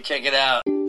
Check it out.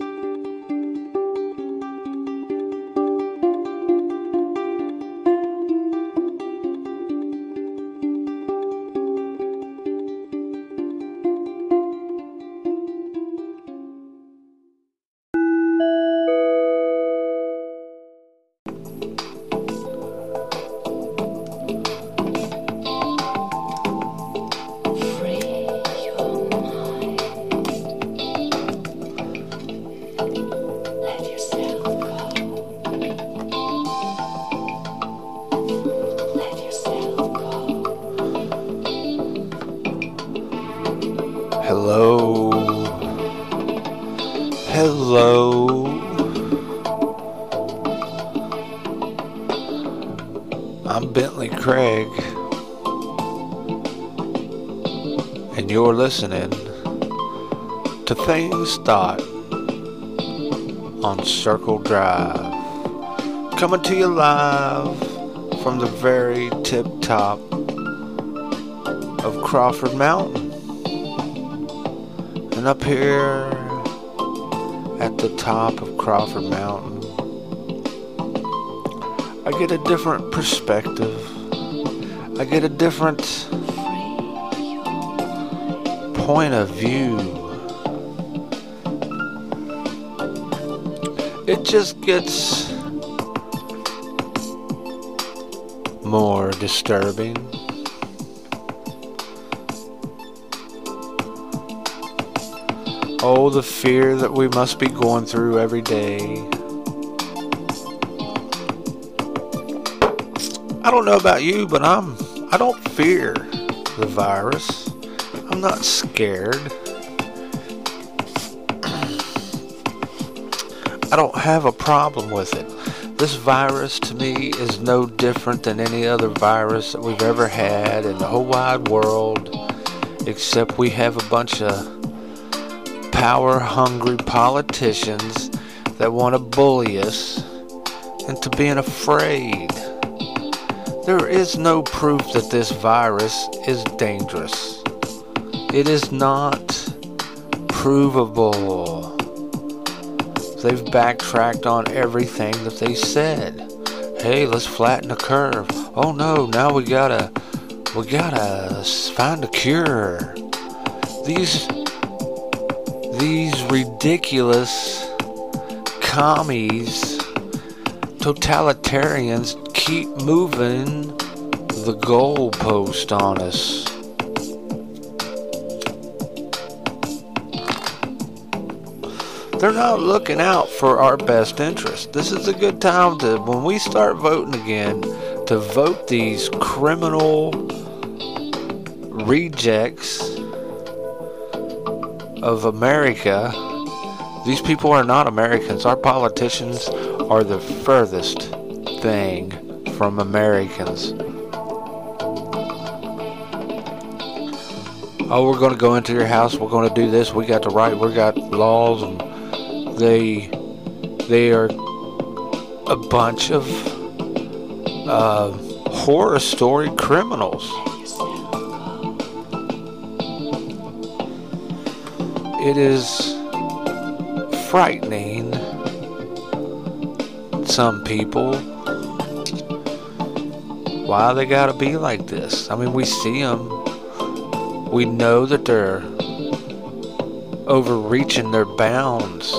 Thought on Circle Drive. Coming to you live from the very tip top of Crawford Mountain. And up here at the top of Crawford Mountain, I get a different perspective. I get a different point of view. It just gets more disturbing. Oh, the fear that we must be going through every day. I don't know about you, but I'm I don't fear the virus. I'm not scared. I don't have a problem with it. This virus to me is no different than any other virus that we've ever had in the whole wide world, except we have a bunch of power hungry politicians that want to bully us into being afraid. There is no proof that this virus is dangerous. It is not provable. They've backtracked on everything that they said. Hey, let's flatten the curve. Oh no, now we gotta, we gotta find a cure. These these ridiculous commies, totalitarians keep moving the goalpost on us. They're not looking out for our best interest. This is a good time to, when we start voting again, to vote these criminal rejects of America. These people are not Americans. Our politicians are the furthest thing from Americans. Oh, we're going to go into your house. We're going to do this. We got the right. We got laws, and they they are a bunch of uh, horror story criminals. It is frightening some people why they gotta be like this. I mean, we see them. We know that they're overreaching their bounds,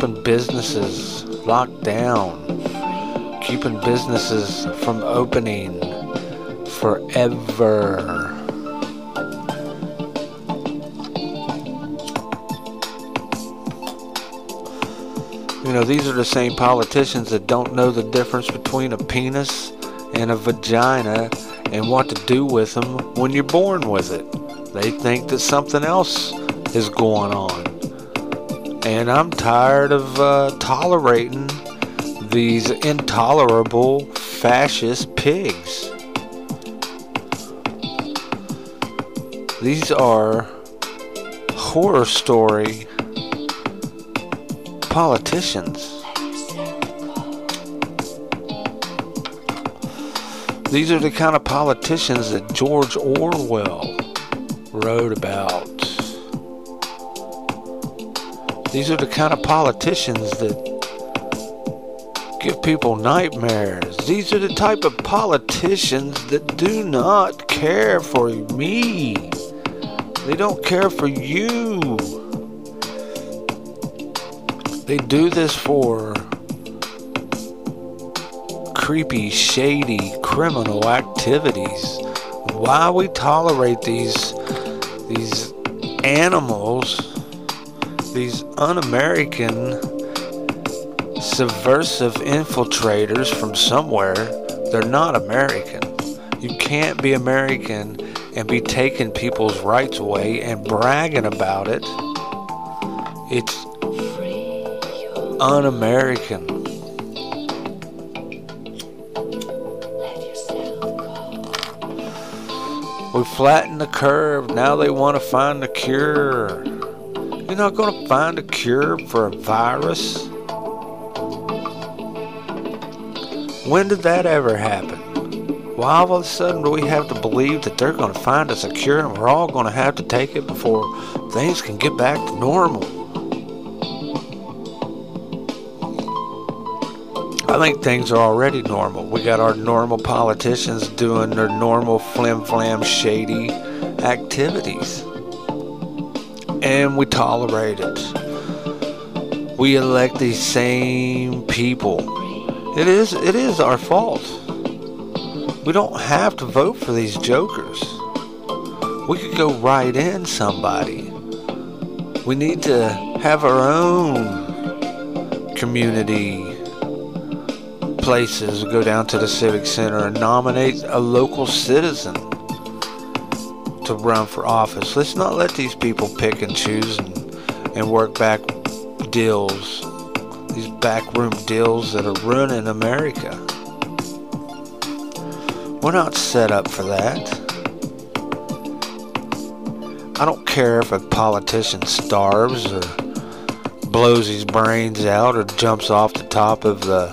keeping businesses locked down, keeping businesses from opening forever. You know, these are the same politicians that don't know the difference between a penis and a vagina and what to do with them when you're born with it. They think that something else is going on. And I'm tired of uh, tolerating these intolerable fascist pigs. These are horror story politicians. These are the kind of politicians that George Orwell wrote about. These are the kind of politicians that give people nightmares. These are the type of politicians that do not care for me. They don't care for you. They do this for creepy, shady, criminal activities. Why we tolerate these these animals, these un-American subversive infiltrators from somewhere, they're not American. You can't be American and be taking people's rights away and bragging about it. It's un American. We flattened the curve. Now they want to find the cure. You're not going to find a cure for a virus. When did that ever happen? Why all of a sudden do we have to believe that they're going to find us a cure and we're all going to have to take it before things can get back to normal? I think things are already normal. We got our normal politicians doing their normal flim flam shady activities. And we tolerate it. We elect these same people. It is it is our fault. We don't have to vote for these jokers. We could go write in somebody. We need to have our own community places, go down to the Civic Center and nominate a local citizen to run for office. Let's not let these people pick and choose and, and work back deals, these backroom deals that are ruining America. We're not set up for that. I don't care if a politician starves or blows his brains out or jumps off the top of the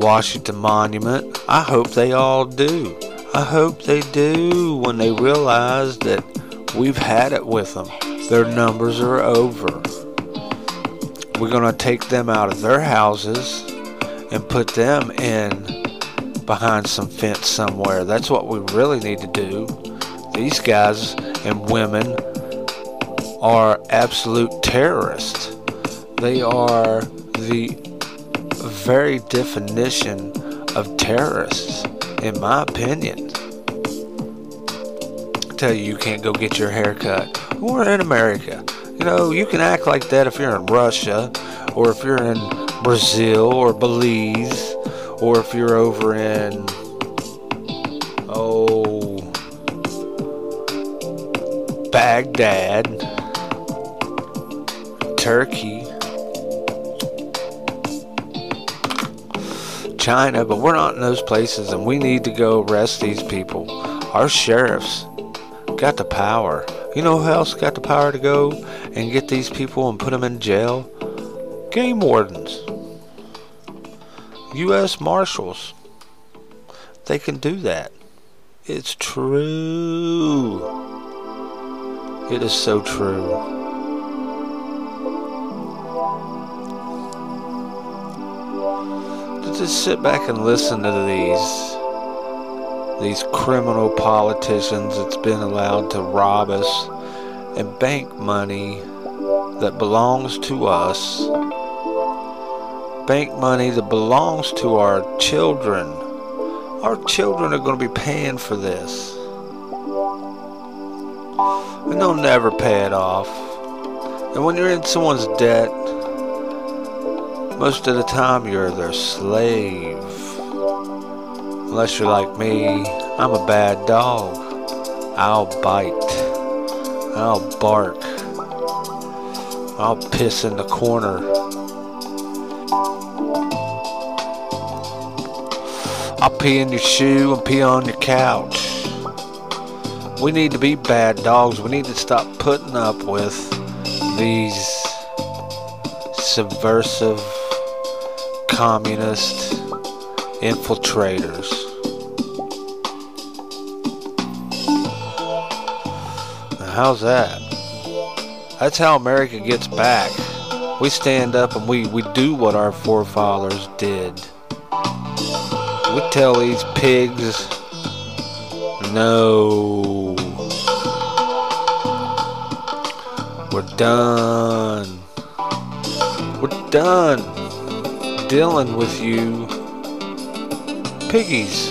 Washington Monument. I hope they all do. I hope they do when they realize that we've had it with them. Their numbers are over. We're going to take them out of their houses and put them in behind some fence somewhere. That's what we really need to do. These guys and women are absolute terrorists. They are the very definition of terrorists, in my opinion. Tell you, you can't go get your hair cut. We're in America. You know, you can act like that if you're in Russia, or if you're in Brazil, or Belize, or if you're over in, oh, Baghdad, Turkey. China, but we're not in those places, and we need to go arrest these people. Our sheriffs got the power. You know who else got the power to go and get these people and put them in jail? Game wardens, U.S. Marshals. They can do that. It's true. It is so true. just sit back and listen to these these criminal politicians that's been allowed to rob us and bank money that belongs to us. Bank money that belongs to our children. Our children are going to be paying for this. And they'll never pay it off. And when you're in someone's debt most of the time, you're their slave. Unless you're like me, I'm a bad dog. I'll bite. I'll bark. I'll piss in the corner. I'll pee in your shoe and pee on your couch. We need to be bad dogs. We need to stop putting up with these subversive communist infiltrators. Now, how's that? That's how America gets back. We stand up and we, we do what our forefathers did. We tell these pigs, no. We're done. We're done dealing with you piggies.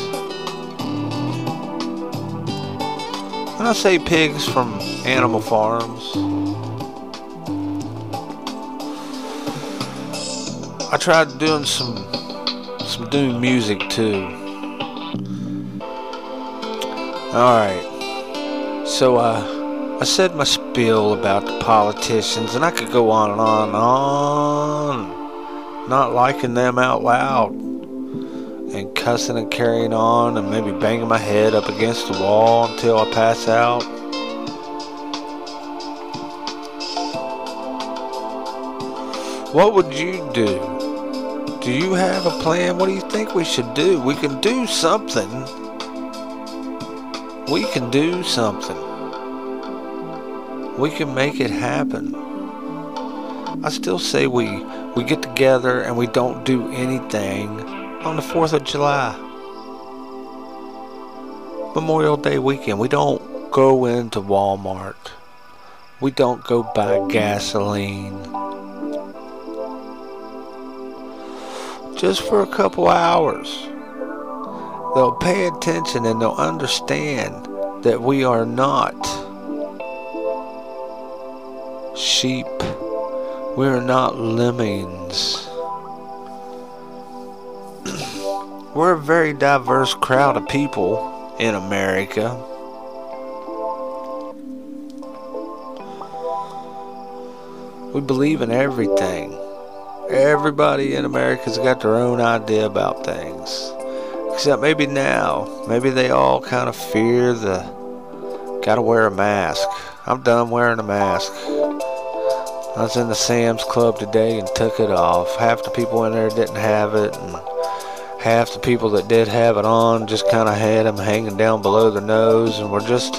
When I say pigs from animal farms, I tried doing some some doing music too. Alright. So uh I said my spiel about the politicians and I could go on and on and on not liking them out loud cussing and carrying on and maybe banging my head up against the wall until I pass out. What would you do? Do you have a plan? What do you think we should do? We can do something. We can do something. We can make it happen. I still say we we get together and we don't do anything on the 4th of July. Memorial Day weekend. We don't go into Walmart. We don't go buy gasoline. Just for a couple hours. They'll pay attention and they'll understand that we are not sheep. We are not lemmings. We're a very diverse crowd of people in America. We believe in everything. Everybody in America's got their own idea about things. Except maybe now. Maybe they all kind of fear the gotta wear a mask. I'm done wearing a mask. I was in the Sam's Club today and took it off. Half the people in there didn't have it, and half the people that did have it on just kind of had them hanging down below their nose, and we're just,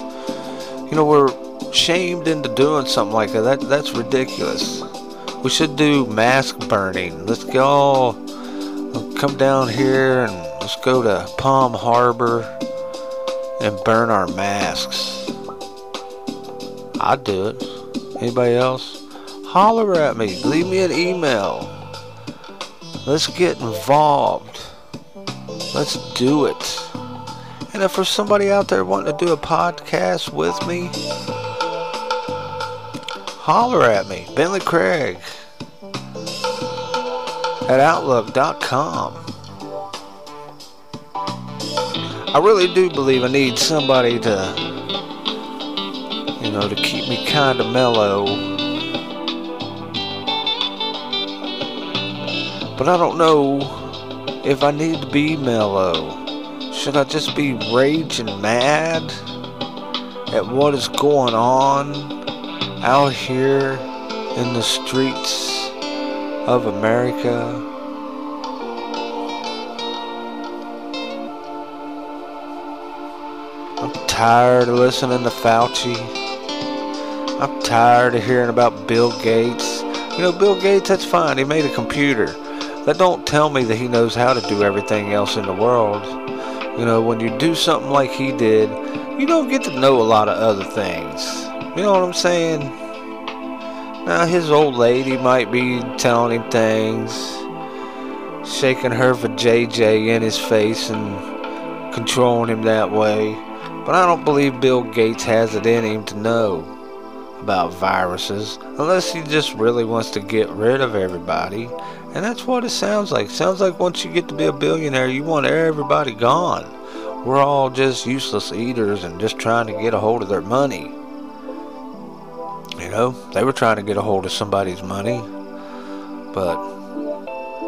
you know, we're shamed into doing something like that. that that's ridiculous. We should do mask burning. Let's go come down here and let's go to Palm Harbor and burn our masks. I'd do it. Anybody else? Holler at me. Leave me an email. Let's get involved. Let's do it. And if there's somebody out there wanting to do a podcast with me, holler at me. Bentley Craig at Outlook.com. I really do believe I need somebody to, you know, to keep me kind of mellow. But I don't know if I need to be mellow. Should I just be raging mad at what is going on out here in the streets of America? I'm tired of listening to Fauci. I'm tired of hearing about Bill Gates. You know, Bill Gates, that's fine. He made a computer. That don't tell me that he knows how to do everything else in the world. You know, when you do something like he did, you don't get to know a lot of other things. You know what I'm saying? Now, his old lady might be telling him things, shaking her for JJ in his face and controlling him that way. But I don't believe Bill Gates has it in him to know about viruses unless he just really wants to get rid of everybody. And that's what it sounds like. Sounds like once you get to be a billionaire, you want everybody gone. We're all just useless eaters and just trying to get a hold of their money. You know, they were trying to get a hold of somebody's money. But,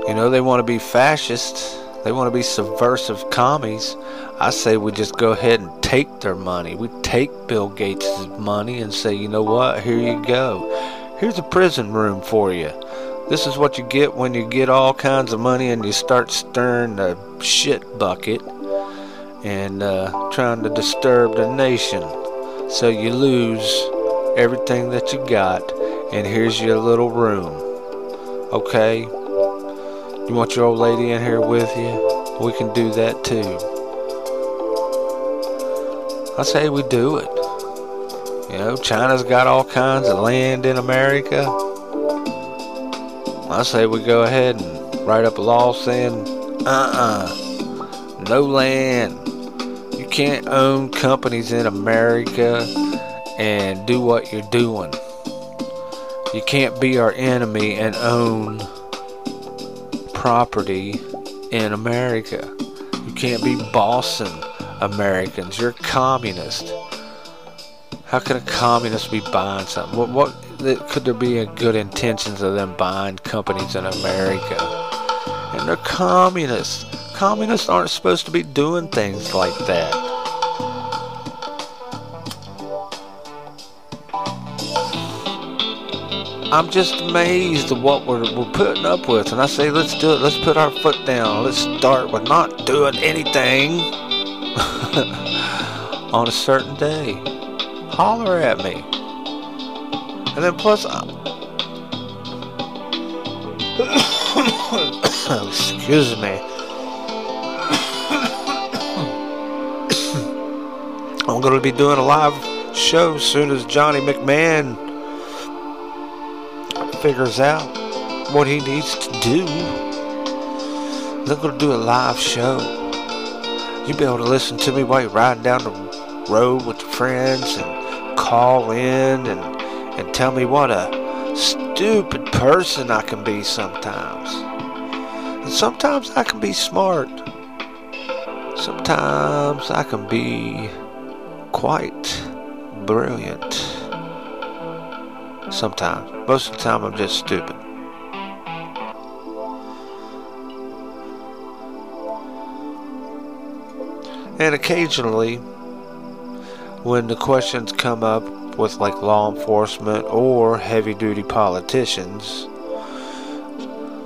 you know, they want to be fascists. They want to be subversive commies. I say we just go ahead and take their money. We take Bill Gates' money and say, you know what, here you go. Here's a prison room for you. This is what you get when you get all kinds of money and you start stirring the shit bucket and uh, trying to disturb the nation. So you lose everything that you got, and here's your little room. Okay? You want your old lady in here with you? We can do that too. I say we do it. You know, China's got all kinds of land in America. I say we go ahead and write up a law saying, uh-uh, no land. You can't own companies in America and do what you're doing. You can't be our enemy and own property in America. You can't be bossing Americans. You're a communist. How can a communist be buying something? What, what could there be a good intentions of them buying companies in America? And they're communists. Communists aren't supposed to be doing things like that. I'm just amazed at what we're, we're putting up with. And I say, let's do it. Let's put our foot down. Let's start with not doing anything on a certain day. Holler at me. And then plus, excuse me. I'm going to be doing a live show as soon as Johnny McMahon figures out what he needs to do. They're going to do a live show. You'll be able to listen to me while you're riding down the road with your friends and call in and, and tell me what a stupid person I can be sometimes. And sometimes I can be smart. Sometimes I can be quite brilliant. Sometimes. Most of the time I'm just stupid. And occasionally, when the questions come up with like law enforcement or heavy duty politicians,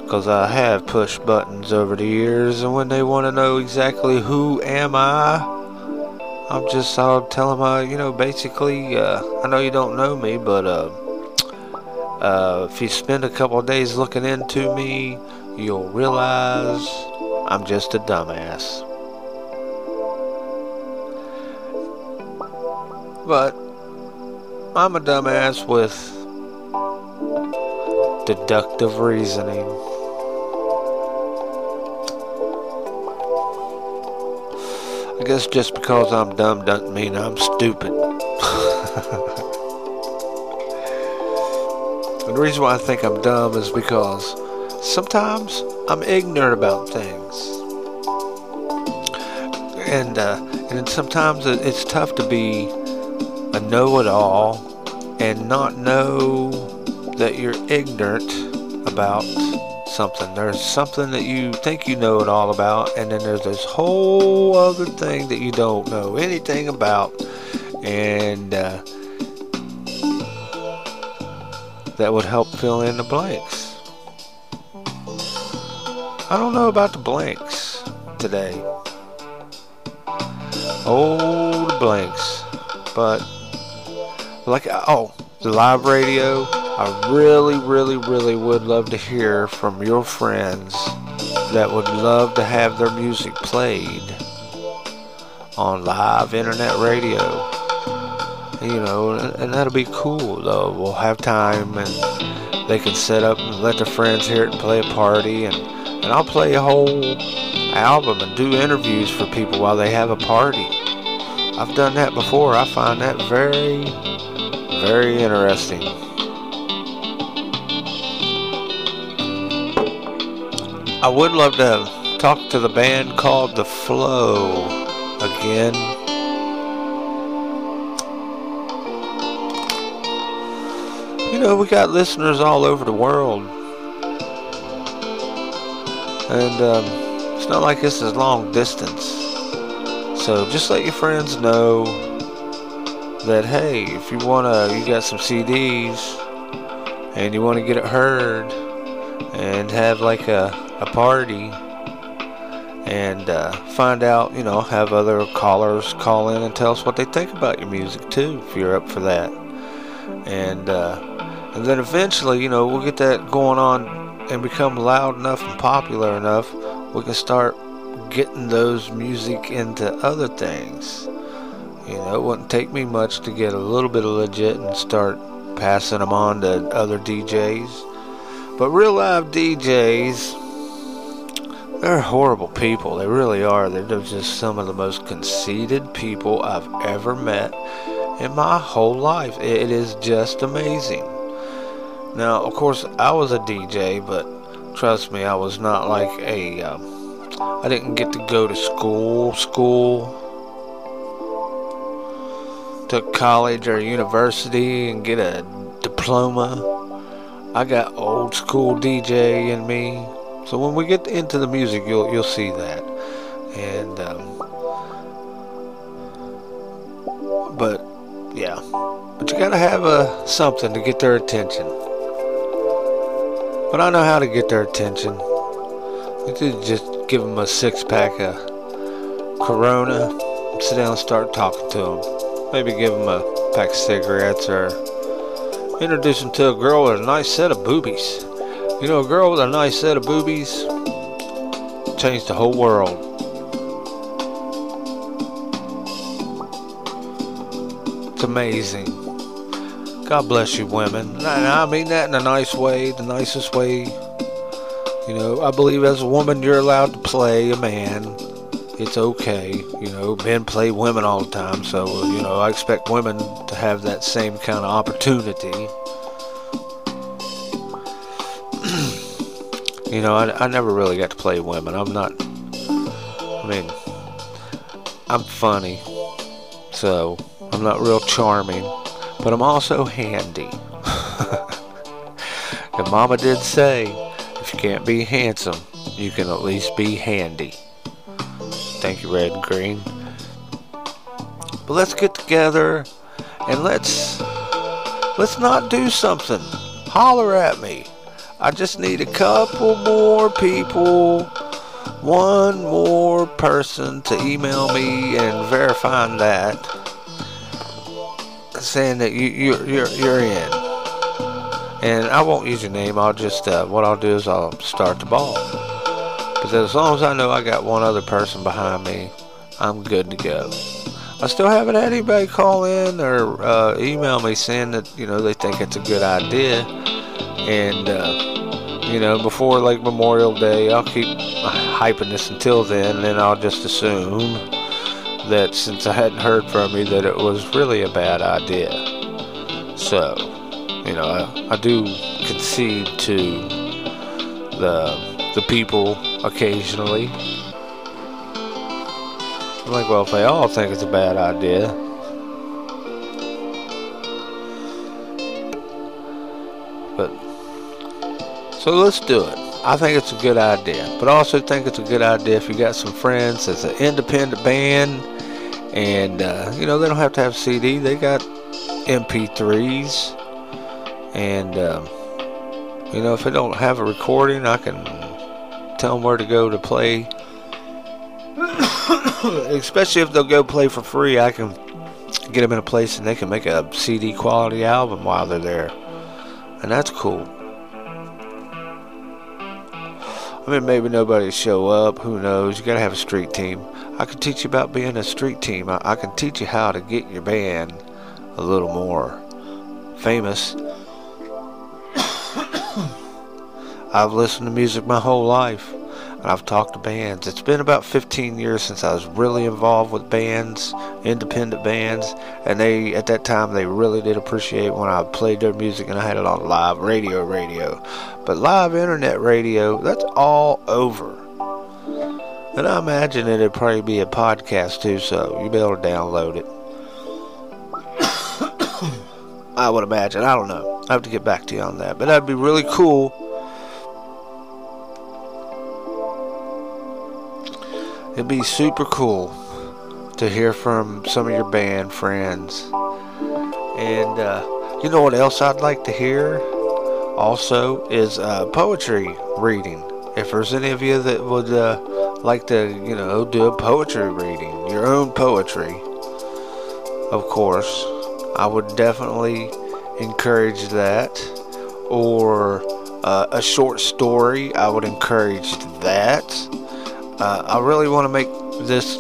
because I have pushed buttons over the years, and when they want to know exactly who am I, I'm just I'll tell them, uh, you know, basically, uh, I know you don't know me, but uh, uh, if you spend a couple days looking into me, you'll realize I'm just a dumbass. But I'm a dumbass with deductive reasoning. I guess just because I'm dumb doesn't mean I'm stupid. And the reason why I think I'm dumb is because sometimes I'm ignorant about things. And, uh, and sometimes it's tough to be a know-it-all and not know that you're ignorant about something. There's something that you think you know it all about, and then there's this whole other thing that you don't know anything about. And uh, that would help fill in the blanks. I don't know about the blanks today. Oh, the blanks. But, like, oh, the live radio, I really, really, really would love to hear from your friends that would love to have their music played on live internet radio you know, and that'll be cool though. We'll have time and they can set up and let their friends hear it and play a party and, and I'll play a whole album and do interviews for people while they have a party. I've done that before. I find that very, very interesting. I would love to talk to the band called The Flow again. Know, we got listeners all over the world. And um, it's not like this is long distance. So just let your friends know that, hey, if you want to, you got some CDs and you want to get it heard and have like a, a party and uh, find out, you know, have other callers call in and tell us what they think about your music too, if you're up for that. And, uh, and then eventually, you know, we'll get that going on and become loud enough and popular enough, we can start getting those music into other things. You know, it wouldn't take me much to get a little bit of legit and start passing them on to other DJs. But real live DJs, they're horrible people. They really are. They're just some of the most conceited people I've ever met in my whole life. It is just amazing. Now, of course, I was a DJ, but trust me, I was not like a. Um, I didn't get to go to school, school, to college or university and get a diploma. I got old school DJ in me. So when we get into the music, you'll you'll see that. And um, but yeah, but you gotta have a something to get their attention. But I know how to get their attention. You could just give them a six pack of Corona, sit down and start talking to them. Maybe give them a pack of cigarettes or introduce them to a girl with a nice set of boobies. You know, a girl with a nice set of boobies changed the whole world. It's amazing. God bless you, women. And I mean that in a nice way, the nicest way. You know, I believe as a woman, you're allowed to play a man. It's okay. You know, men play women all the time, so, you know, I expect women to have that same kind of opportunity. You know, I, I never really got to play women. I'm not. I mean, I'm funny, so I'm not real charming, but I'm also handy. and Mama did say, if you can't be handsome, you can at least be handy. Thank you, Red and Green. But let's get together and let's let's not do something. Holler at me. I just need a couple more people, one more person to email me and verifying that, saying that you, you're you're you're in. And I won't use your name. I'll just uh, what I'll do is I'll start the ball. Because as long as I know I got one other person behind me, I'm good to go. I still haven't had anybody call in or uh, email me saying that you know they think it's a good idea, and. Uh, you know, before like Memorial Day. I'll keep hyping this until then, and then I'll just assume that since I hadn't heard from you, that it was really a bad idea. So, you know, I, I do concede to the the people occasionally. I'm like, well, if they all think it's a bad idea, but so let's do it. I think it's a good idea. But I also think it's a good idea if you got some friends that's an independent band and, uh, you know, they don't have to have CD. They got MP3s. And, um, you know, if they don't have a recording, I can tell them where to go to play. Especially if they'll go play for free, I can get them in a place and they can make a CD quality album while they're there. And that's cool. I mean, maybe nobody show up. Who knows? You gotta have a street team. I can teach you about being a street team. I, I can teach you how to get your band a little more famous. I've listened to music my whole life and I've talked to bands. It's been about 15 years since I was really involved with bands, independent bands, and they at that time they really did appreciate when I played their music and I had it on live radio radio. But live internet radio, that's all over. And I imagine it'd probably be a podcast too, so you'll be able to download it. I would imagine. I don't know. I have to get back to you on that. But that'd be really cool It'd be super cool to hear from some of your band friends. And uh, you know what else I'd like to hear? Also, is uh, poetry reading. If there's any of you that would uh, like to, you know, do a poetry reading, your own poetry, of course, I would definitely encourage that. Or uh, a short story, I would encourage that. Uh, I really want to make this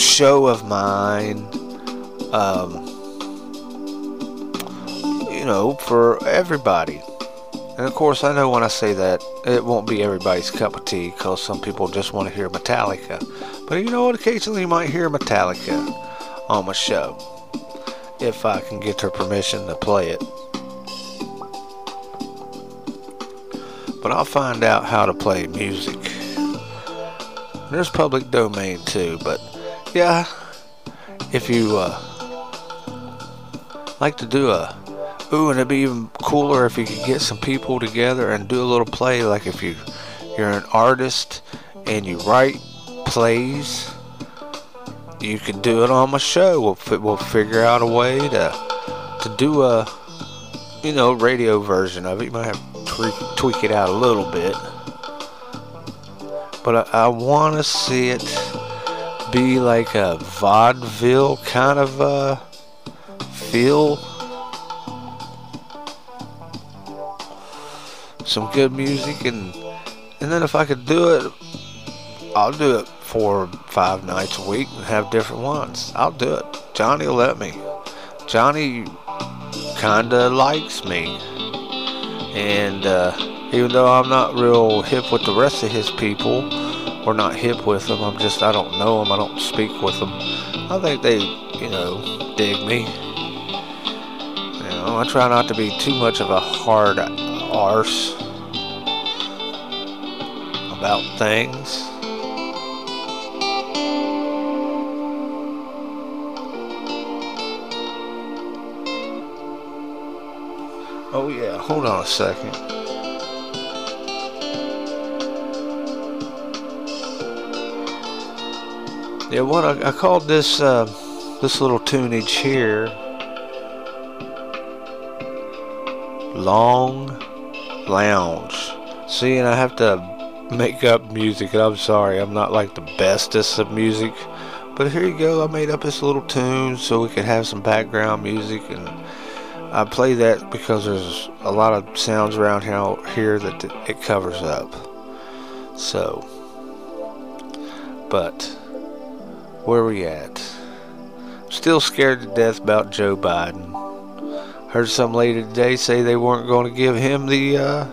show of mine, um, you know, for everybody. And of course, I know when I say that, it won't be everybody's cup of tea because some people just want to hear Metallica. But you know what? Occasionally you might hear Metallica on my show if I can get their permission to play it. But I'll find out how to play music. There's public domain too, but yeah, if you uh, like to do a ooh, and it'd be even cooler if you could get some people together and do a little play. Like if you you're an artist and you write plays, you can do it on my show. We'll we'll figure out a way to to do a you know radio version of it. You might have to tweak, tweak it out a little bit, but I, I want to see it be like a vaudeville kind of uh, feel some good music and and then if I could do it I'll do it four or five nights a week and have different ones. I'll do it. Johnny will let me. Johnny kinda likes me. And uh, even though I'm not real hip with the rest of his people, or not hip with them, I'm just, I don't know them, I don't speak with them. I think they, you know, dig me. You know, I try not to be too much of a hard arse about things. Oh yeah, hold on a second. Yeah, what I, I called this uh, this little tunage here Long Lounge. See, and I have to make up music, and I'm sorry, I'm not like the bestest of music. But here you go, I made up this little tune so we could have some background music, and I play that because there's a lot of sounds around here that it covers up. So, but where we at? Still scared to death about Joe Biden. Heard some lady today say they weren't going to give him the uh,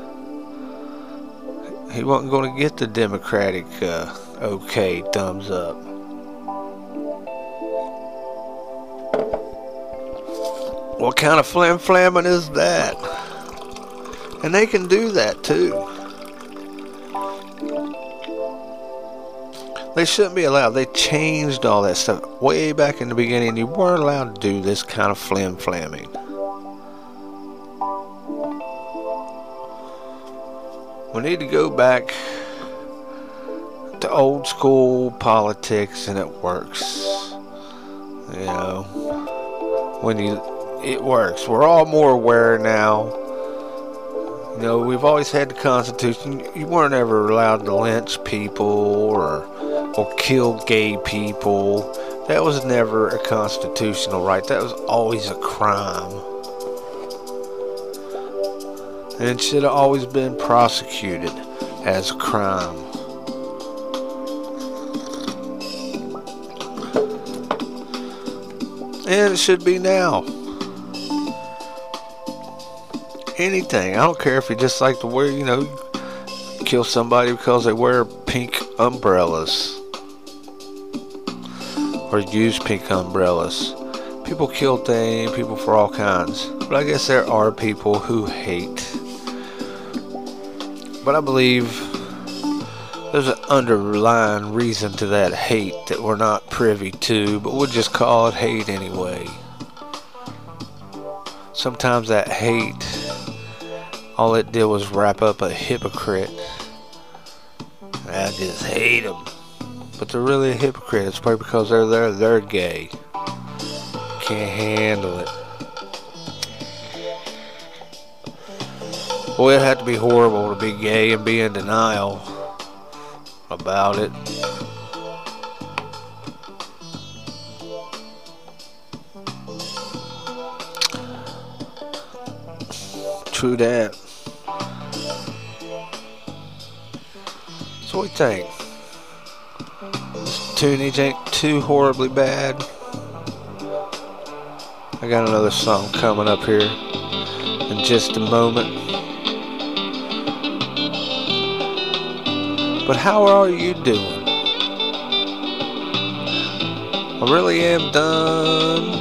he wasn't going to get the Democratic uh, okay thumbs up. What kind of flim flamming is that? And they can do that too. They shouldn't be allowed. They changed all that stuff way back in the beginning. You weren't allowed to do this kind of flim flamming. We need to go back to old school politics and it works. You know, when you, it works. We're all more aware now. You know, we've always had the Constitution. You weren't ever allowed to lynch people or, or kill gay people. That was never a constitutional right. That was always a crime and should have always been prosecuted as a crime. And it should be now. Anything. I don't care if you just like to wear, you know, kill somebody because they wear pink umbrellas or use pink umbrellas. People kill things, people for all kinds. But I guess there are people who hate but I believe there's an underlying reason to that hate that we're not privy to, but we'll just call it hate anyway. Sometimes that hate, all it did was wrap up a hypocrite. I just hate them. But they're really a hypocrite. It's probably because they're there, they're gay. Can't handle it. Boy, it had to be horrible to be gay and be in denial about it. True that. So what do you think? This ain't too horribly bad. I got another song coming up here in just a moment. But how are you doing? I really am done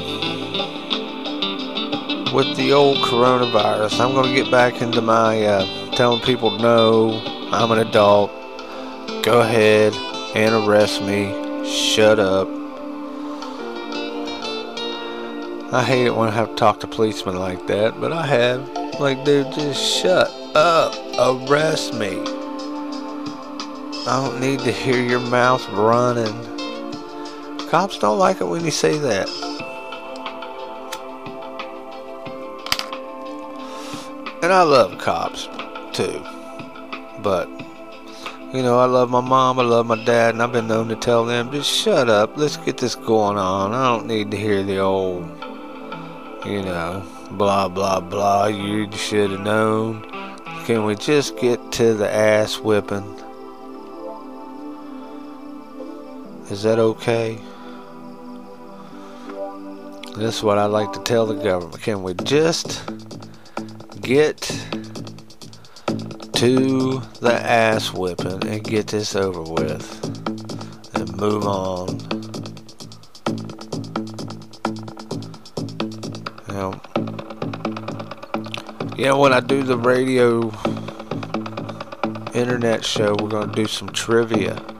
with the old coronavirus. I'm going to get back into my uh, telling people no, I'm an adult. Go ahead and arrest me. Shut up. I hate it when I have to talk to policemen like that, but I have. Like, dude, just shut up. Arrest me. I don't need to hear your mouth running. Cops don't like it when you say that. And I love cops, too. But, you know, I love my mom, I love my dad, and I've been known to tell them, just shut up, let's get this going on. I don't need to hear the old, you know, blah, blah, blah, you should have known. Can we just get to the ass whipping? Is that okay? This is what I'd like to tell the government. Can we just get to the ass whipping and get this over with and move on? You know, you know when I do the radio internet show, we're going to do some trivia.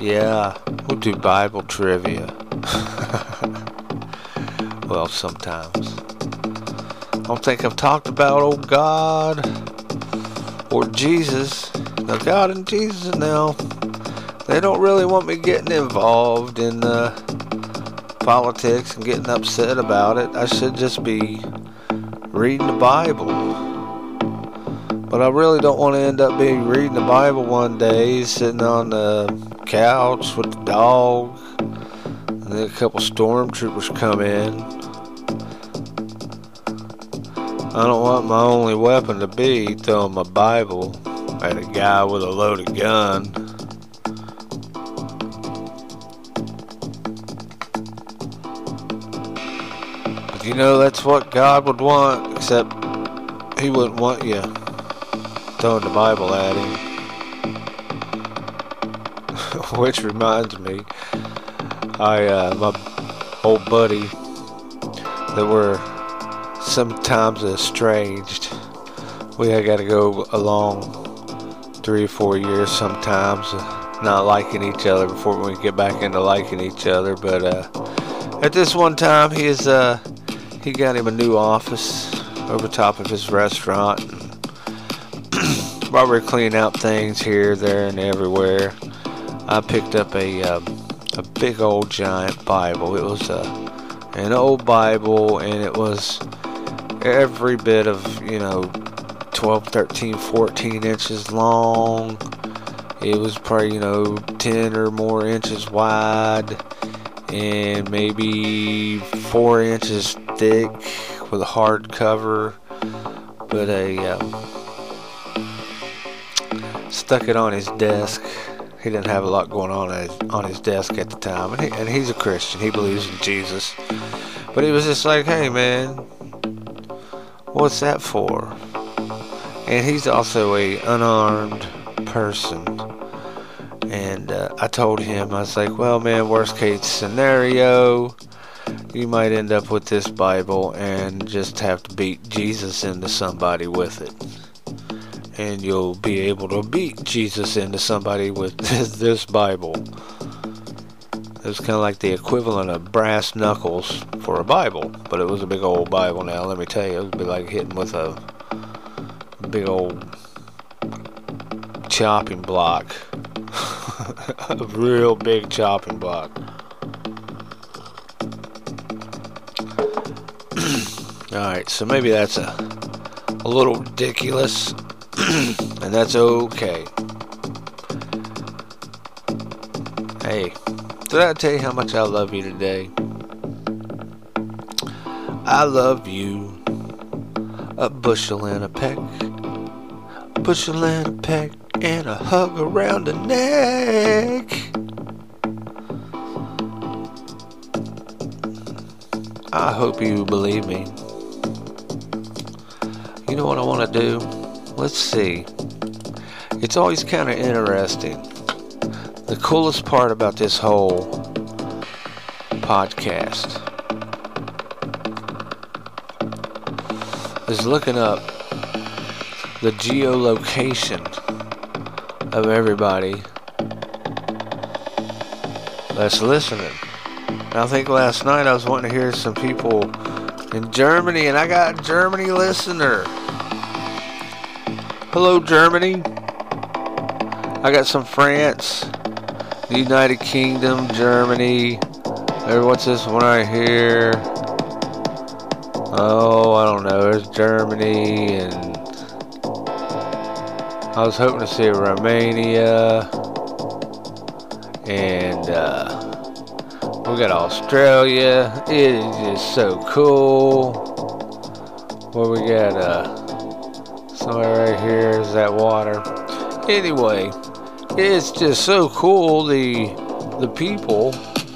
Yeah, we'll do Bible trivia. well, sometimes. I don't think I've talked about, old God, or Jesus. Now, God and Jesus now, they don't really want me getting involved in uh, politics and getting upset about it. I should just be reading the Bible. But I really don't want to end up being reading the Bible one day, sitting on the couch with the dog, and then a couple stormtroopers come in. I don't want my only weapon to be throwing my Bible at a guy with a loaded gun. But you know, that's what God would want, except He wouldn't want you throwing the Bible at him. Which reminds me, I uh, my old buddy that were sometimes estranged. We had got to go along three or four years sometimes, uh, not liking each other before we get back into liking each other. But uh, at this one time, he is uh, he got him a new office over top of his restaurant while we are cleaning out things here, there, and everywhere, I picked up a um, a big old giant Bible. It was a an old Bible, and it was every bit of you know 12, 13, 14 inches long. It was probably you know 10 or more inches wide, and maybe four inches thick with a hard cover, but a um, stuck it on his desk. He didn't have a lot going on his, on his desk at the time, and, he, and he's a Christian. He believes in Jesus, but he was just like, "Hey, man, what's that for?" And he's also a unarmed person, and uh, I told him, I was like, "Well, man, worst case scenario." You might end up with this Bible and just have to beat Jesus into somebody with it and you'll be able to beat Jesus into somebody with this, this Bible. It's kind of like the equivalent of brass knuckles for a Bible, but it was a big old Bible now, let me tell you. It would be like hitting with a big old chopping block. a real big chopping block. Alright, so maybe that's a, a little ridiculous and that's okay. Hey, did I tell you how much I love you today? I love you a bushel and a peck, a and a peck and a hug around the neck. I hope you believe me. You know what I want to do? Let's see. It's always kind of interesting. The coolest part about this whole podcast is looking up the geolocation of everybody that's listening. I think last night I was wanting to hear some people in Germany, and I got Germany listener. Hello, Germany. I got some France, the United Kingdom, Germany. What's this one right here? Oh, I don't know. There's Germany, and I was hoping to see Romania, and uh, we got Australia. It is just so cool. What we got? Uh, somewhere right here is that water. Anyway, it's just so cool. The the people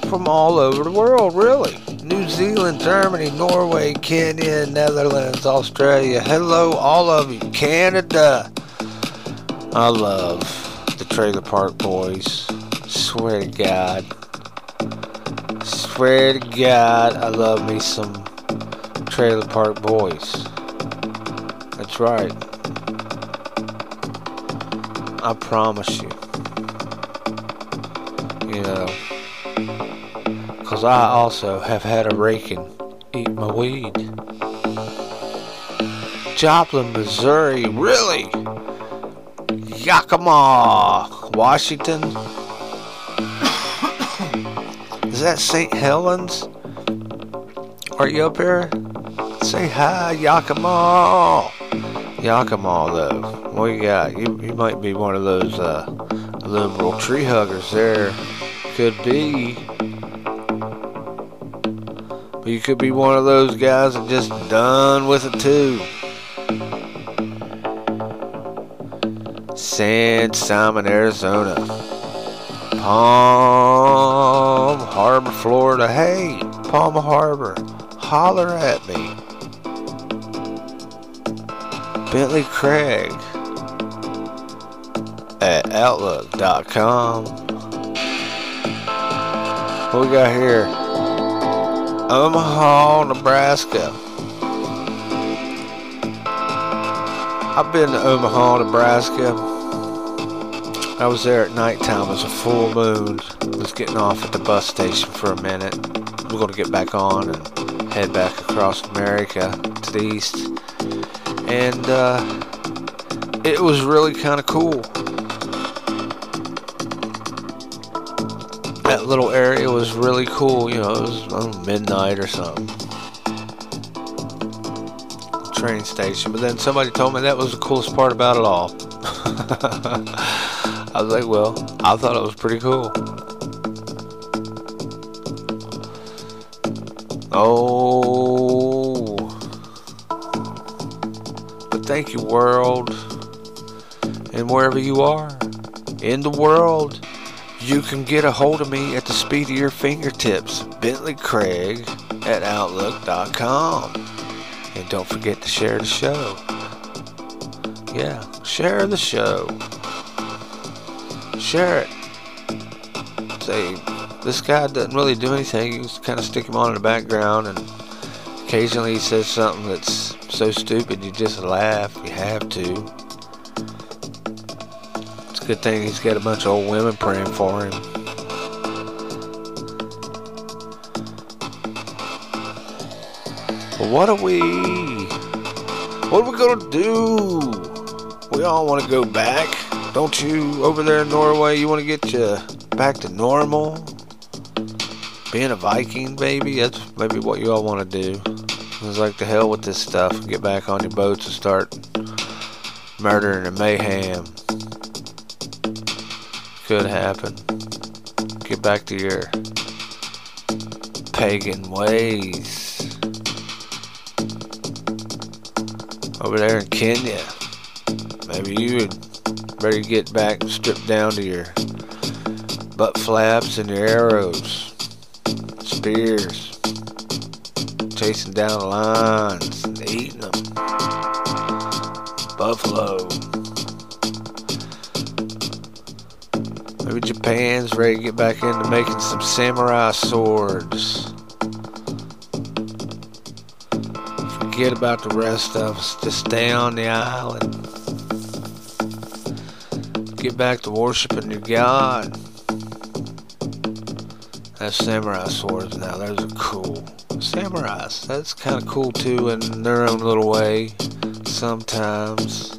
from all over the world, really. New Zealand, Germany, Norway, Kenya, Netherlands, Australia. Hello, all of you. Canada. I love the Trailer Park Boys. Swear to God. Swear to God, I love me some Trailer Park Boys. That's right. I promise you. You know. Because I also have had a rake and eat my weed. Joplin, Missouri. Really? Yakima, Washington. Is that St. Helens? Are you up here? Say hi, Yakima. Yakima, though. What you got? You, you might be one of those uh, liberal tree huggers there. Could be. But you could be one of those guys that just done with it too. San Simon, Arizona. Palm Harbor, Florida. Hey, Palm Harbor, holler at me. Bentley Craig at Outlook.com. What we got here? Omaha, Nebraska. I've been to Omaha, Nebraska. I was there at nighttime. It was a full moon. I was getting off at the bus station for a minute. We're going to get back on and head back across America to the east. And uh, it was really kind of cool. That little area was really cool. You know, it was know, midnight or something. Train station. But then somebody told me that was the coolest part about it all. I was like, well, I thought it was pretty cool. Oh. Thank you, world. And wherever you are in the world, you can get a hold of me at the speed of your fingertips. Bentley Craig at Outlook.com. And don't forget to share the show. Yeah, share the show share it. Say, this guy doesn't really do anything. You just kind of stick him on in the background, and occasionally he says something that's so stupid you just laugh. You have to. It's a good thing he's got a bunch of old women praying for him. But what are we? What are we gonna do? We all want to go back. Don't you over there in Norway, you want to get you back to normal? Being a Viking, baby, that's maybe what you all want to do. It's like the hell with this stuff get back on your boats and start murdering and mayhem. Could happen. Get back to your pagan ways. Over there in Kenya. Maybe you ready to get back stripped down to your butt flaps and your arrows, spears, chasing down lions and eating them. Buffalo. Maybe Japan's ready to get back into making some samurai swords. Forget about the rest of us. Just stay on the island. Get back to worshiping your God. That's samurai swords now. Those are cool. Samurais. That's kind of cool too in their own little way. Sometimes.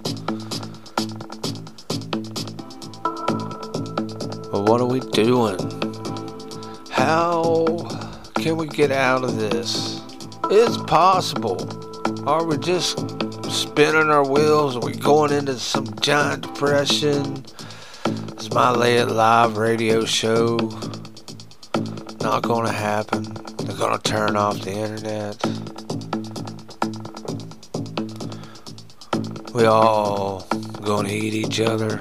But what are we doing? How can we get out of this? It's possible. Are we just spinning our wheels? Are we going into some giant depression? Is my late live radio show not going to happen? Going to turn off the internet. We all to eat each other.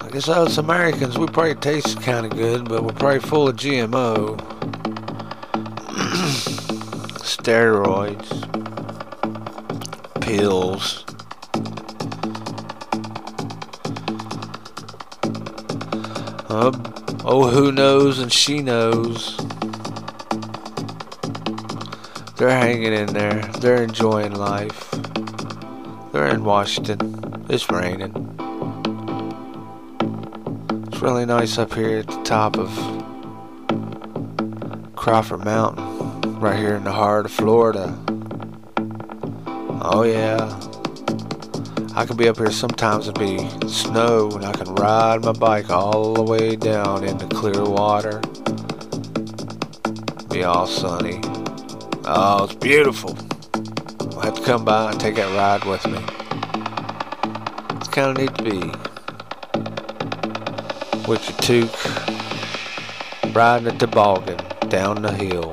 I guess us Americans, we probably taste kind of good, but we're probably full of GMO, steroids, pills. Uh, oh, who knows and she knows. They're hanging in there. They're enjoying life. They're in Washington. It's raining. It's really nice up here at the top of Crawford Mountain, right here in the heart of Florida. Oh yeah. I can be up here sometimes and be snow and I can ride my bike all the way down into Clearwater. Be all sunny. Oh, it's beautiful. I'll have to come by and take that ride with me. It's kind of neat to be with your toque, riding a toboggan down the hill.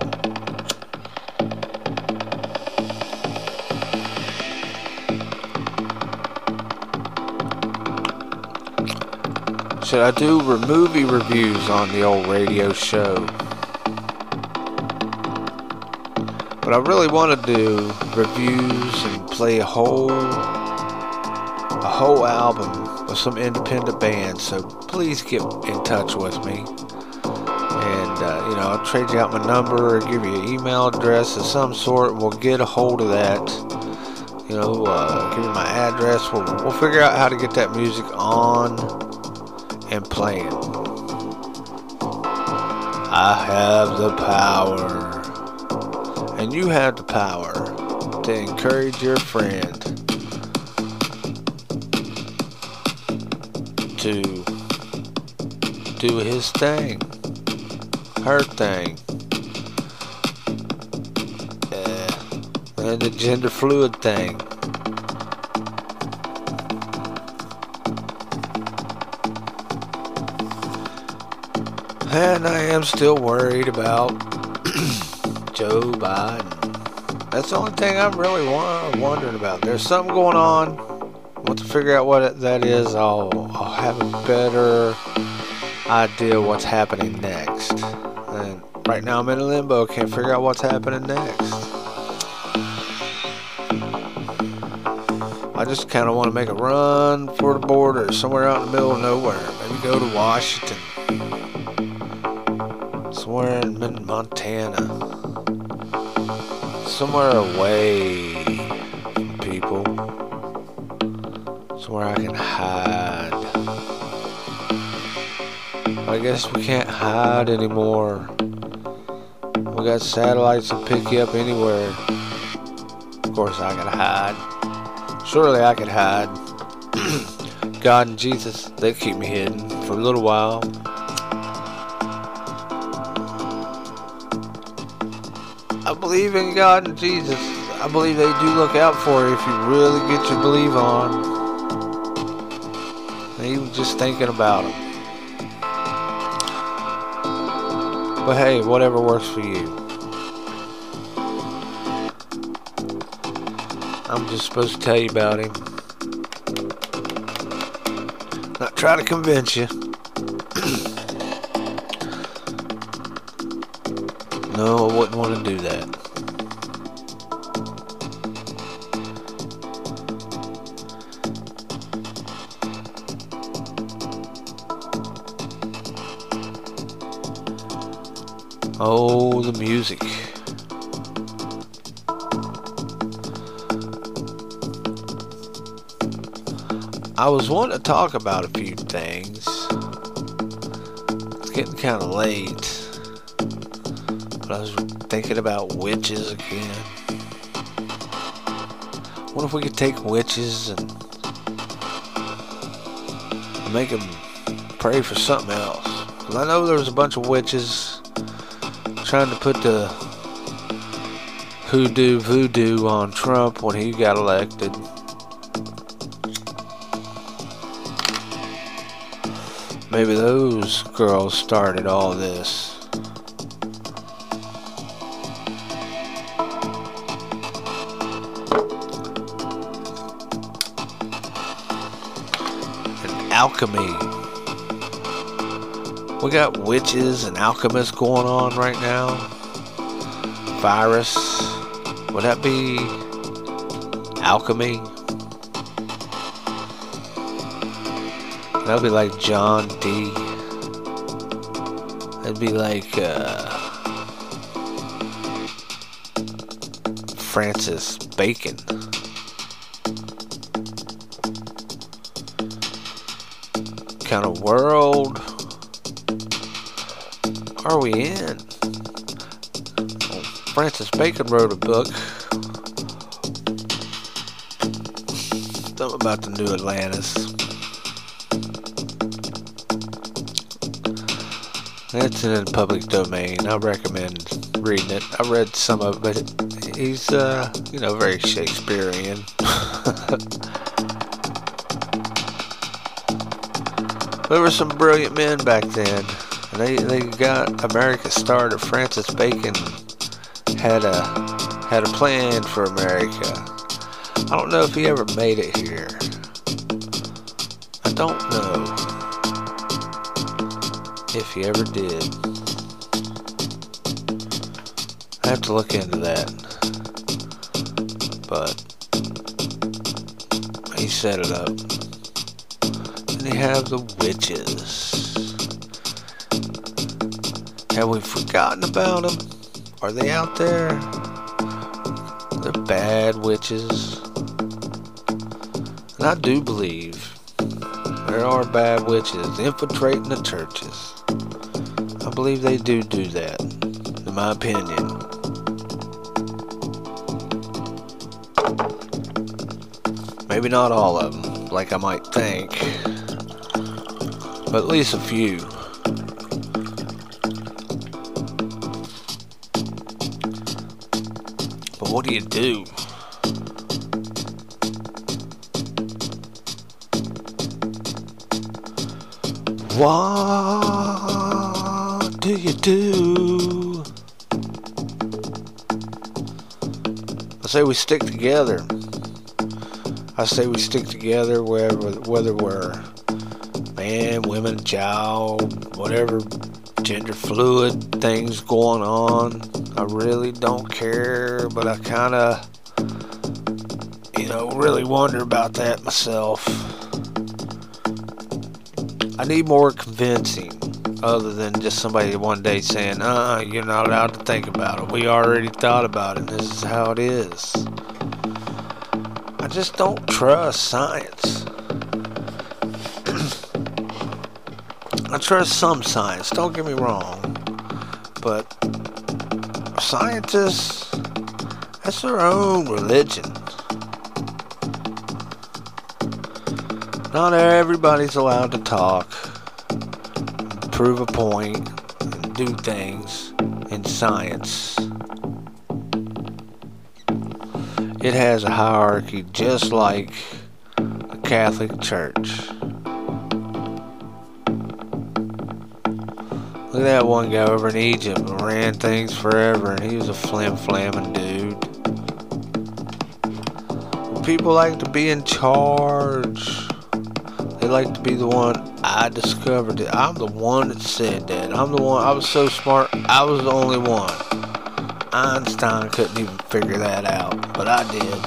Should I do movie reviews on the old radio show? But I really want to do reviews and play a whole a whole album of some independent bands. So please get in touch with me. And, uh, you know, I'll trade you out my number or give you an email address of some sort, and we'll get a hold of that. You know, uh, give you my address. We'll, we'll figure out how to get that music on and. I have the power. And you have the power to encourage your friend to do his thing, her thing, uh, and the gender fluid thing. And I am still worried about Joe Biden. That's the only thing I'm really wondering about. There's something going on once I figure out what that is, I'll, I'll have a better idea what's happening next. And right now I'm in a limbo, can't figure out what's happening next. I just kind of want to make a run for the border, somewhere out in the middle of nowhere. Maybe go to Washington, Montana, somewhere away from people somewhere I can hide. I guess we can't hide anymore. We got satellites that pick you up anywhere. Of course, I gotta hide. Surely I can hide. God and Jesus, they keep me hidden for a little while. Believe in God and Jesus. I believe they do look out for you if you really get your belief on even just thinking about them. But hey, whatever works for you. I'm just supposed to tell you about him. Not try to convince you. Was wanting to talk about a few things. It's getting kind of late. But I was thinking about witches again. What if we could take witches and make them pray for something else? Because I know there was a bunch of witches trying to put the hoodoo voodoo on Trump when he got elected. Maybe those girls started all this. And alchemy. We got witches and alchemists going on right now. Virus. Would that be alchemy? That'd be like John Dee. That'd be like uh, Francis Bacon. Kind of world are we in? Francis Bacon wrote a book. Something about the new Atlantis. It's in the public domain. I recommend reading it. I read some of it. He's, uh, you know, very Shakespearean. there were some brilliant men back then. They, they got America started. Francis Bacon had a had a plan for America. I don't know if he ever made it here. I don't know if he ever did. I have to look into that. But he set it up. And they have the witches. Have we forgotten about them? Are they out there? They're bad witches. And I do believe there are bad witches infiltrating the churches. Believe they do do that, in my opinion. Maybe not all of them, like I might think, but at least a few. But what do you do? What do you do? I say we stick together. I say we stick together wherever, whether we're man, women, child, whatever gender fluid things going on. I really don't care, but I kind of, you know, really wonder about that myself. I need more convincing other than just somebody one day saying, uh, you're not allowed to think about it. We already thought about it. This is how it is. I just don't trust science. I trust some science, don't get me wrong. But scientists, that's their own religion. Not everybody's allowed to talk, prove a point, do things in science. It has a hierarchy just like the Catholic Church. Look at that one guy over in Egypt ran things forever and he was a flim flamming dude. people like to be in charge. They like to be the one. I discovered it. I'm the one that said that. I'm the one. I was so smart. I was the only one. Einstein couldn't even figure that out, but I did.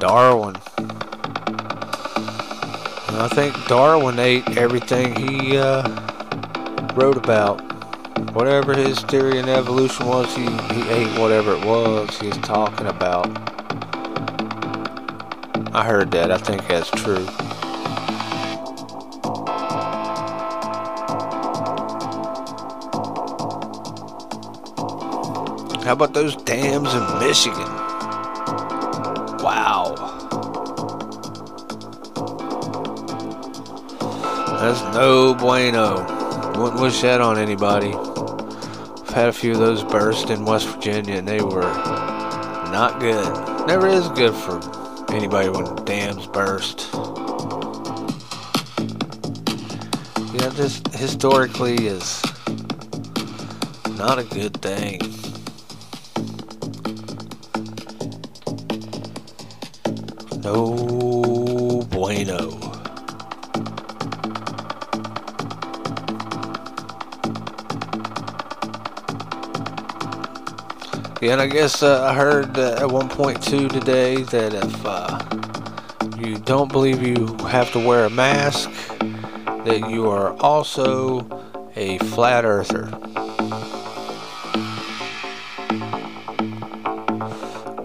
Darwin. And I think Darwin ate everything he uh, wrote about. Whatever his theory in evolution was, he, he ate whatever it was he was talking about. I heard that. I think that's true. How about those dams in Michigan? Wow. That's no bueno. Wouldn't wish that on anybody. I've had a few of those burst in West Virginia and they were not good. Never is good for anybody when dams burst. Yeah, this historically is not a good thing. And I guess uh, I heard at one point too today that if uh, you don't believe you have to wear a mask, that you are also a flat earther.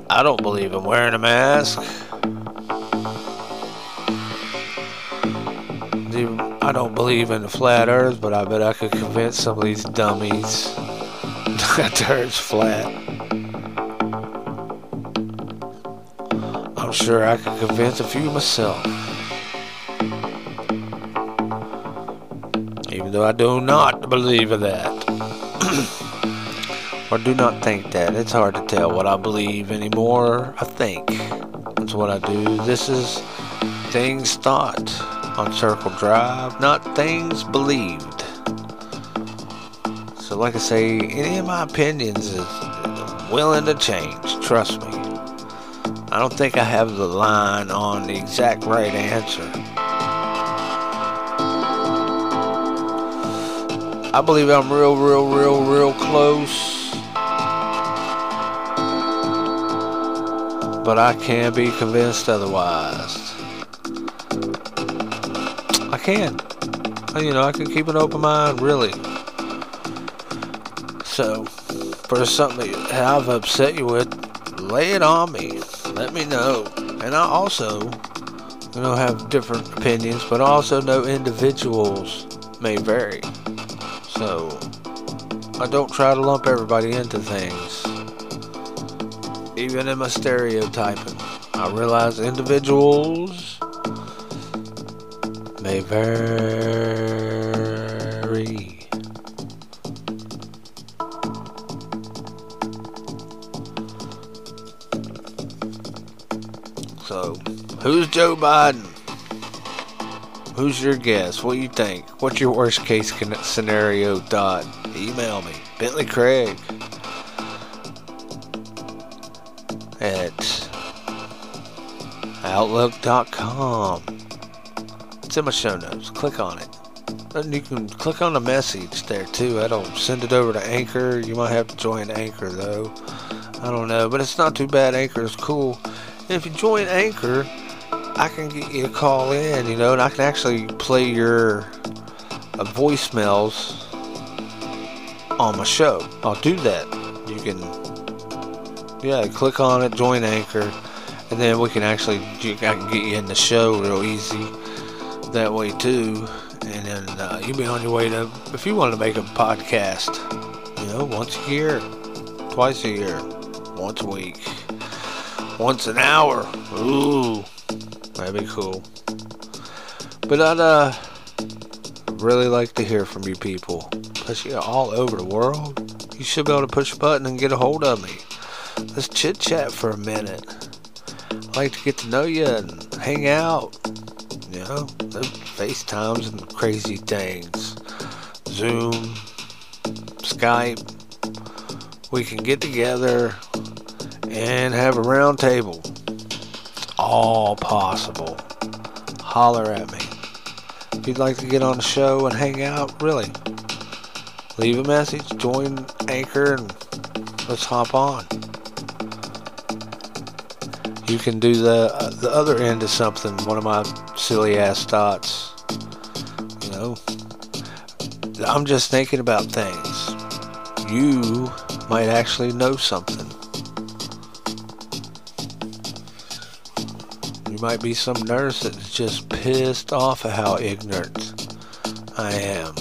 I don't believe in wearing a mask. I don't believe in the flat earth, but I bet I could convince some of these dummies that the earth's flat. Sure I can convince a few myself. Even though I do not believe in that. or do not think that. It's hard to tell what I believe anymore. I think. That's what I do. This is things thought on Circle Drive, not things believed. So, like I say, any of my opinions is willing to change. Trust me. I don't think I have the line on the exact right answer. I believe I'm real, real, real, real close. But I can't be convinced otherwise. I can. You know, I can keep an open mind, really. So, for something that I've upset you with, lay it on me. Let me know. And I also, you know, have different opinions, but also know individuals may vary. So, I don't try to lump everybody into things. Even in my stereotyping, I realize individuals may vary. Who's Joe Biden? Who's your guess? What do you think? What's your worst case scenario? Dot. Email me. Bentley Craig at outlook.com. It's in my show notes. Click on it. And you can click on the message there too. That'll send it over to Anchor. You might have to join Anchor though. I don't know, but it's not too bad. Anchor is cool. And if you join Anchor, I can get you a call in, you know, and I can actually play your uh, voicemails on my show. I'll do that. You can, yeah, click on it, join Anchor, and then we can actually, I can get you in the show real easy that way too. And then uh, you'll be on your way to, if you want to make a podcast, you know, once a year, twice a year, once a week, once an hour. Ooh. That'd be cool. But I'd uh, really like to hear from you people. Plus, you're all over the world. You should be able to push a button and get a hold of me. Let's chit chat for a minute. I'd like to get to know you and hang out. You know, FaceTimes and crazy things. Zoom, Skype, we can get together and have a round table. All possible. Holler at me. If you'd like to get on the show and hang out, really, leave a message, join Anchor, and let's hop on. You can do the uh, the other end of something. One of my silly ass thoughts. You know, I'm just thinking about things. You might actually know something. You might be some nurse that's just pissed off at how ignorant I am.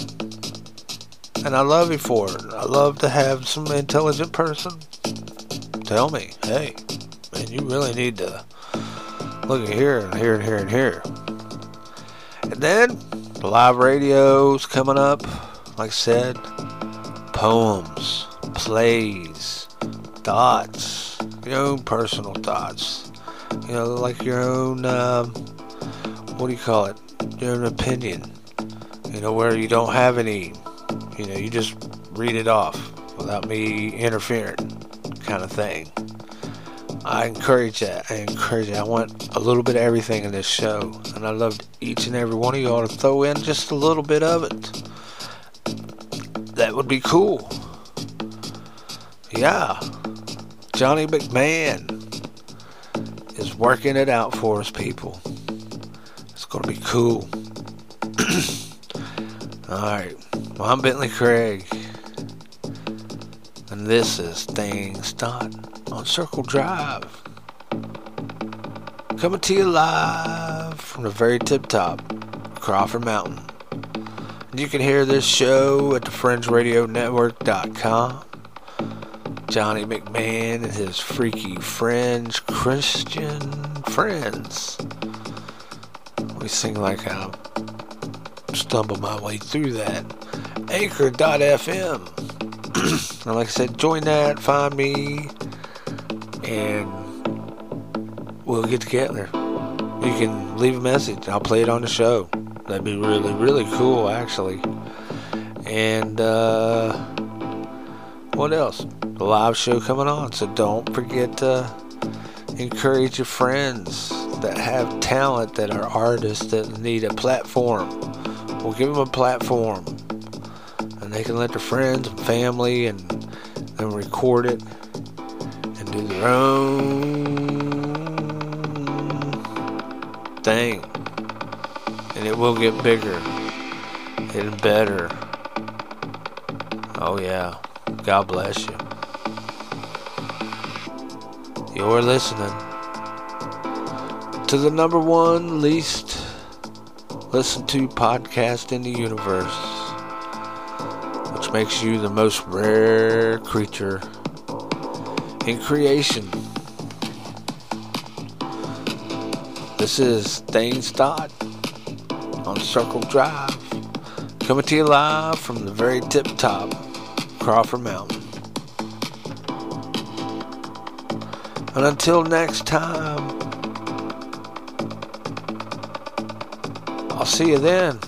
And I love you for it. I love to have some intelligent person tell me, hey, man, you really need to look at here and here and here and here. And then the live radio's coming up. Like I said, poems, plays, thoughts, your own personal thoughts. You know, like your own, um, what do you call it? Your own opinion. You know, where you don't have any, you know, you just read it off without me interfering, kind of thing. I encourage that. I encourage it. I want a little bit of everything in this show. And I loved each and every one of y'all to throw in just a little bit of it. That would be cool. Yeah. Johnny McMahon working it out for us, people. It's going to be cool. Alright. Well, I'm Bentley Craig. And this is Things Thought on Circle Drive. Coming to you live from the very tip top, Crawford Mountain. You can hear this show at thefringeradionetwork.com. Johnny McMahon and his freaky French Christian friends. We sing like I stumble my way through that. Anchor.fm. and like I said, join that, find me, and we'll get together. You can leave a message. I'll play it on the show. That'd be really, really cool, actually. And, uh, what else? The live show coming on. So don't forget to encourage your friends that have talent, that are artists, that need a platform. We'll give them a platform. And they can let their friends and family and, and record it and do their own thing. And it will get bigger and better. Oh, yeah. God bless you. You're listening to the number one least listened to podcast in the universe, which makes you the most rare creature in creation. This is Things Thought on Circle Drive, coming to you live from the very tip top, Crawford Mountain. And until next time, I'll see you then.